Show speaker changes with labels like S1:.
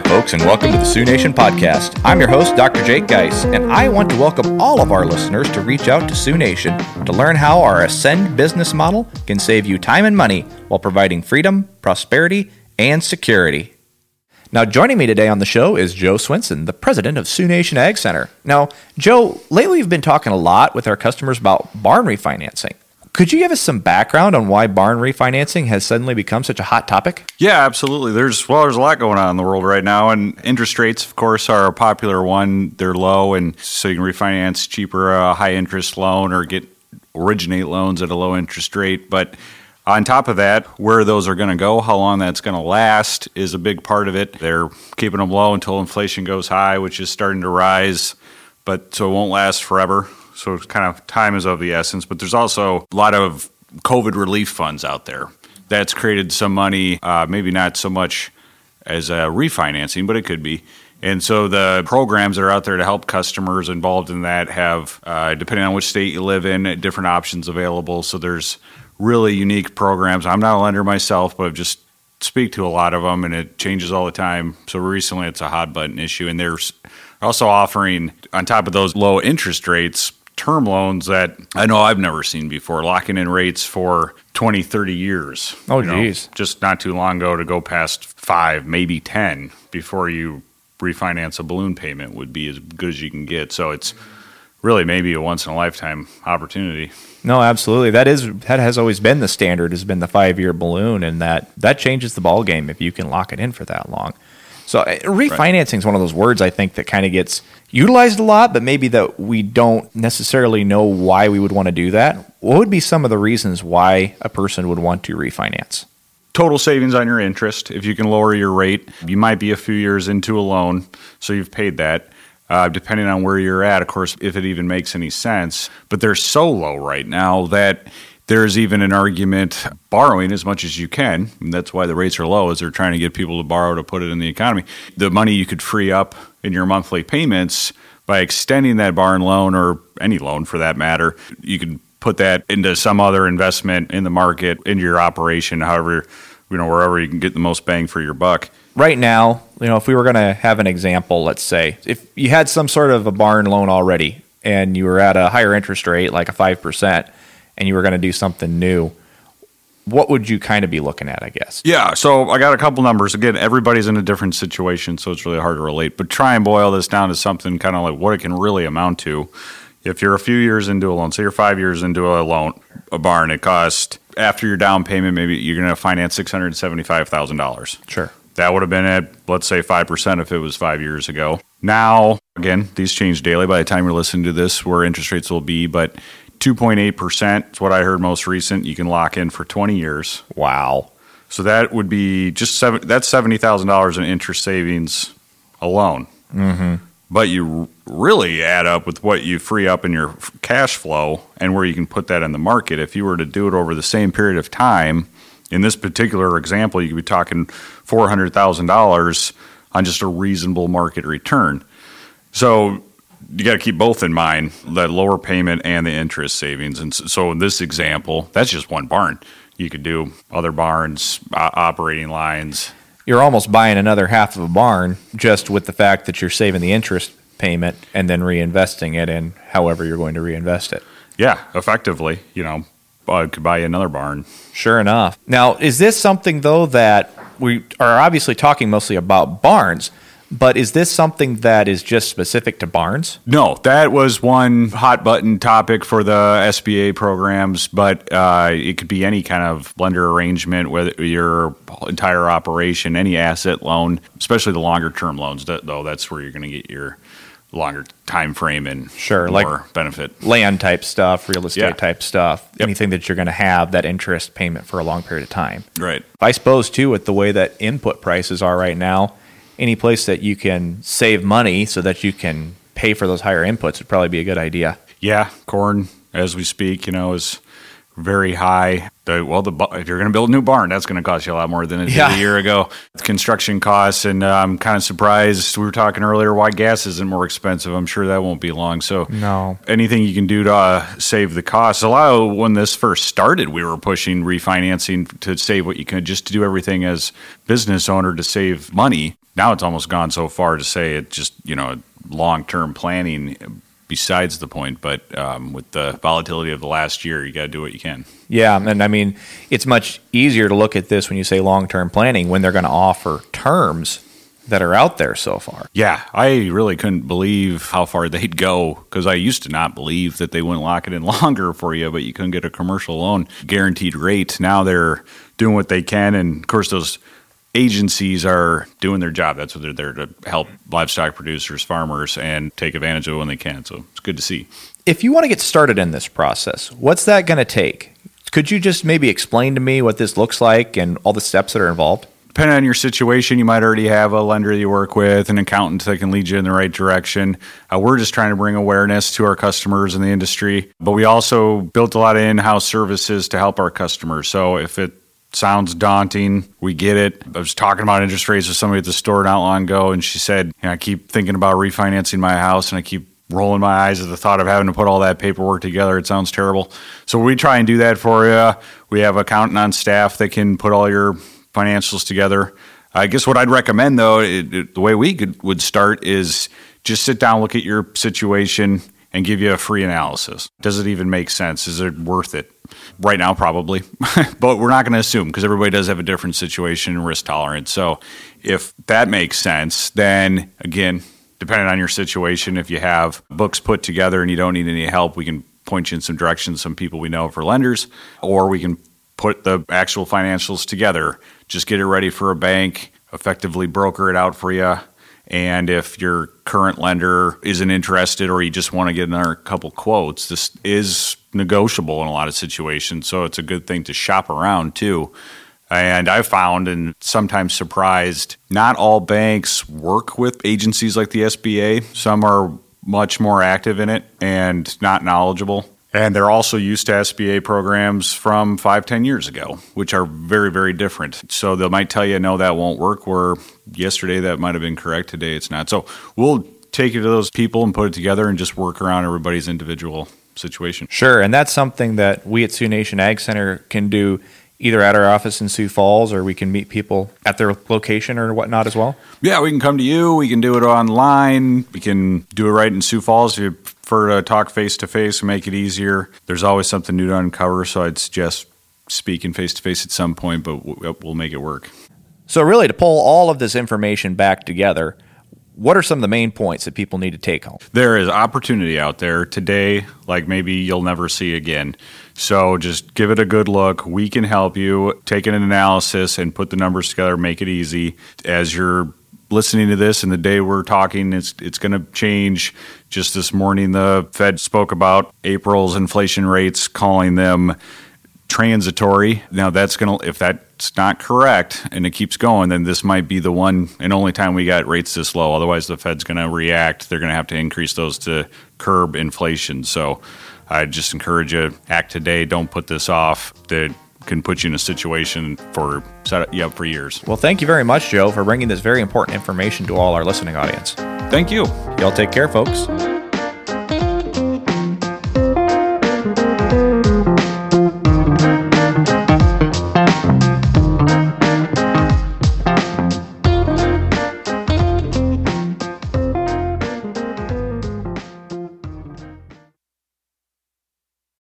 S1: folks, and welcome to the Sioux Nation Podcast. I'm your host, Dr. Jake Geis, and I want to welcome all of our listeners to reach out to Sioux Nation to learn how our Ascend business model can save you time and money while providing freedom, prosperity, and security. Now, joining me today on the show is Joe Swenson, the president of Sioux Nation Ag Center. Now, Joe, lately we've been talking a lot with our customers about barn refinancing. Could you give us some background on why barn refinancing has suddenly become such a hot topic?
S2: Yeah, absolutely. There's well, there's a lot going on in the world right now, and interest rates, of course, are a popular one. They're low, and so you can refinance cheaper, a uh, high interest loan, or get originate loans at a low interest rate. But on top of that, where those are going to go, how long that's going to last, is a big part of it. They're keeping them low until inflation goes high, which is starting to rise, but so it won't last forever. So it's kind of time is of the essence. But there's also a lot of COVID relief funds out there. That's created some money, uh, maybe not so much as a refinancing, but it could be. And so the programs that are out there to help customers involved in that have, uh, depending on which state you live in, different options available. So there's really unique programs. I'm not a lender myself, but I've just speak to a lot of them, and it changes all the time. So recently, it's a hot button issue, and they're also offering on top of those low interest rates term loans that I know I've never seen before, locking in rates for 20, 30 years.
S1: Oh, geez.
S2: Know, just not too long ago to go past five, maybe 10 before you refinance a balloon payment would be as good as you can get. So it's really maybe a once in a lifetime opportunity.
S1: No, absolutely. That is that has always been the standard. Has been the five year balloon, and that that changes the ball game if you can lock it in for that long. So uh, refinancing right. is one of those words I think that kind of gets utilized a lot, but maybe that we don't necessarily know why we would want to do that. What would be some of the reasons why a person would want to refinance?
S2: Total savings on your interest. If you can lower your rate, you might be a few years into a loan, so you've paid that. Uh, depending on where you're at, of course, if it even makes any sense. But they're so low right now that there's even an argument borrowing as much as you can. And that's why the rates are low, is they're trying to get people to borrow to put it in the economy. The money you could free up in your monthly payments by extending that barn loan or any loan for that matter, you can put that into some other investment in the market, into your operation, however, you know, wherever you can get the most bang for your buck.
S1: Right now, you know, if we were going to have an example, let's say, if you had some sort of a barn loan already and you were at a higher interest rate, like a 5%, and you were going to do something new, what would you kind of be looking at, I guess?
S2: Yeah, so I got a couple numbers. Again, everybody's in a different situation, so it's really hard to relate. But try and boil this down to something kind of like what it can really amount to. If you're a few years into a loan, say you're five years into a loan, a barn, it costs after your down payment, maybe you're going to finance six hundred seventy-five thousand dollars.
S1: Sure,
S2: that would have been at let's say five percent if it was five years ago. Now, again, these change daily. By the time you're listening to this, where interest rates will be, but 2.8% is what I heard most recent. You can lock in for 20 years.
S1: Wow.
S2: So that would be just seven, that's $70,000 in interest savings alone.
S1: Mm-hmm.
S2: But you really add up with what you free up in your cash flow and where you can put that in the market. If you were to do it over the same period of time, in this particular example, you could be talking $400,000 on just a reasonable market return. So you got to keep both in mind the lower payment and the interest savings. And so, in this example, that's just one barn. You could do other barns, uh, operating lines.
S1: You're almost buying another half of a barn just with the fact that you're saving the interest payment and then reinvesting it in however you're going to reinvest it.
S2: Yeah, effectively, you know, I could buy another barn.
S1: Sure enough. Now, is this something though that we are obviously talking mostly about barns? But is this something that is just specific to barns?
S2: No, that was one hot button topic for the SBA programs, but uh, it could be any kind of lender arrangement, whether your entire operation, any asset loan, especially the longer term loans, though, that's where you're going to get your longer time frame and
S1: sure,
S2: like benefit.
S1: Land type stuff, real estate yeah. type stuff, yep. anything that you're going to have that interest payment for a long period of time.
S2: Right.
S1: I suppose, too, with the way that input prices are right now, any place that you can save money so that you can pay for those higher inputs would probably be a good idea.
S2: Yeah, corn as we speak, you know, is very high. The, well, the if you're going to build a new barn, that's going to cost you a lot more than it yeah. did a year ago. Construction costs, and uh, I'm kind of surprised. We were talking earlier why gas isn't more expensive. I'm sure that won't be long. So,
S1: no,
S2: anything you can do to uh, save the costs. A lot of when this first started, we were pushing refinancing to save what you could, just to do everything as business owner to save money. Now it's almost gone so far to say it just you know long term planning besides the point. But um, with the volatility of the last year, you got to do what you can.
S1: Yeah, and I mean, it's much easier to look at this when you say long term planning when they're going to offer terms that are out there so far.
S2: Yeah, I really couldn't believe how far they'd go because I used to not believe that they wouldn't lock it in longer for you, but you couldn't get a commercial loan guaranteed rate. Now they're doing what they can, and of course those agencies are doing their job. That's what they're there to help livestock producers, farmers, and take advantage of it when they can. So it's good to see.
S1: If you want to get started in this process, what's that going to take? Could you just maybe explain to me what this looks like and all the steps that are involved?
S2: depending on your situation, you might already have a lender you work with, an accountant that can lead you in the right direction. Uh, we're just trying to bring awareness to our customers in the industry, but we also built a lot of in house services to help our customers. So if it sounds daunting, we get it. I was talking about interest rates with somebody at the store not long ago, and she said, you know, I keep thinking about refinancing my house and I keep rolling my eyes at the thought of having to put all that paperwork together. It sounds terrible. So we try and do that for you. We have accountant on staff that can put all your financials together. I guess what I'd recommend, though, it, it, the way we could, would start is just sit down, look at your situation, and give you a free analysis. Does it even make sense? Is it worth it? Right now, probably, but we're not going to assume because everybody does have a different situation and risk tolerance. So, if that makes sense, then again, depending on your situation, if you have books put together and you don't need any help, we can point you in some directions, some people we know for lenders, or we can put the actual financials together just get it ready for a bank, effectively broker it out for you. And if your current lender isn't interested or you just want to get another couple quotes, this is negotiable in a lot of situations. So it's a good thing to shop around too. And I've found and sometimes surprised, not all banks work with agencies like the SBA. Some are much more active in it and not knowledgeable. And they're also used to SBA programs from five, ten years ago, which are very, very different. So they might tell you, no, that won't work, where yesterday that might have been correct, today it's not. So we'll take you to those people and put it together and just work around everybody's individual situation.
S1: Sure. And that's something that we at Sioux Nation Ag Center can do either at our office in Sioux Falls or we can meet people at their location or whatnot as well?
S2: Yeah, we can come to you. We can do it online. We can do it right in Sioux Falls if you prefer to talk face to face and make it easier. There's always something new to uncover, so I'd suggest speaking face to face at some point, but we'll make it work.
S1: So, really, to pull all of this information back together, what are some of the main points that people need to take home?
S2: There is opportunity out there today, like maybe you'll never see again. So just give it a good look. We can help you take an analysis and put the numbers together, make it easy. As you're listening to this and the day we're talking, it's it's going to change. Just this morning, the Fed spoke about April's inflation rates, calling them transitory. Now that's going to if that's not correct and it keeps going, then this might be the one and only time we got rates this low. Otherwise, the Fed's going to react. They're going to have to increase those to curb inflation. So I just encourage you act today. Don't put this off. That can put you in a situation for set you up for years.
S1: Well, thank you very much, Joe, for bringing this very important information to all our listening audience.
S2: Thank you.
S1: Y'all take care, folks.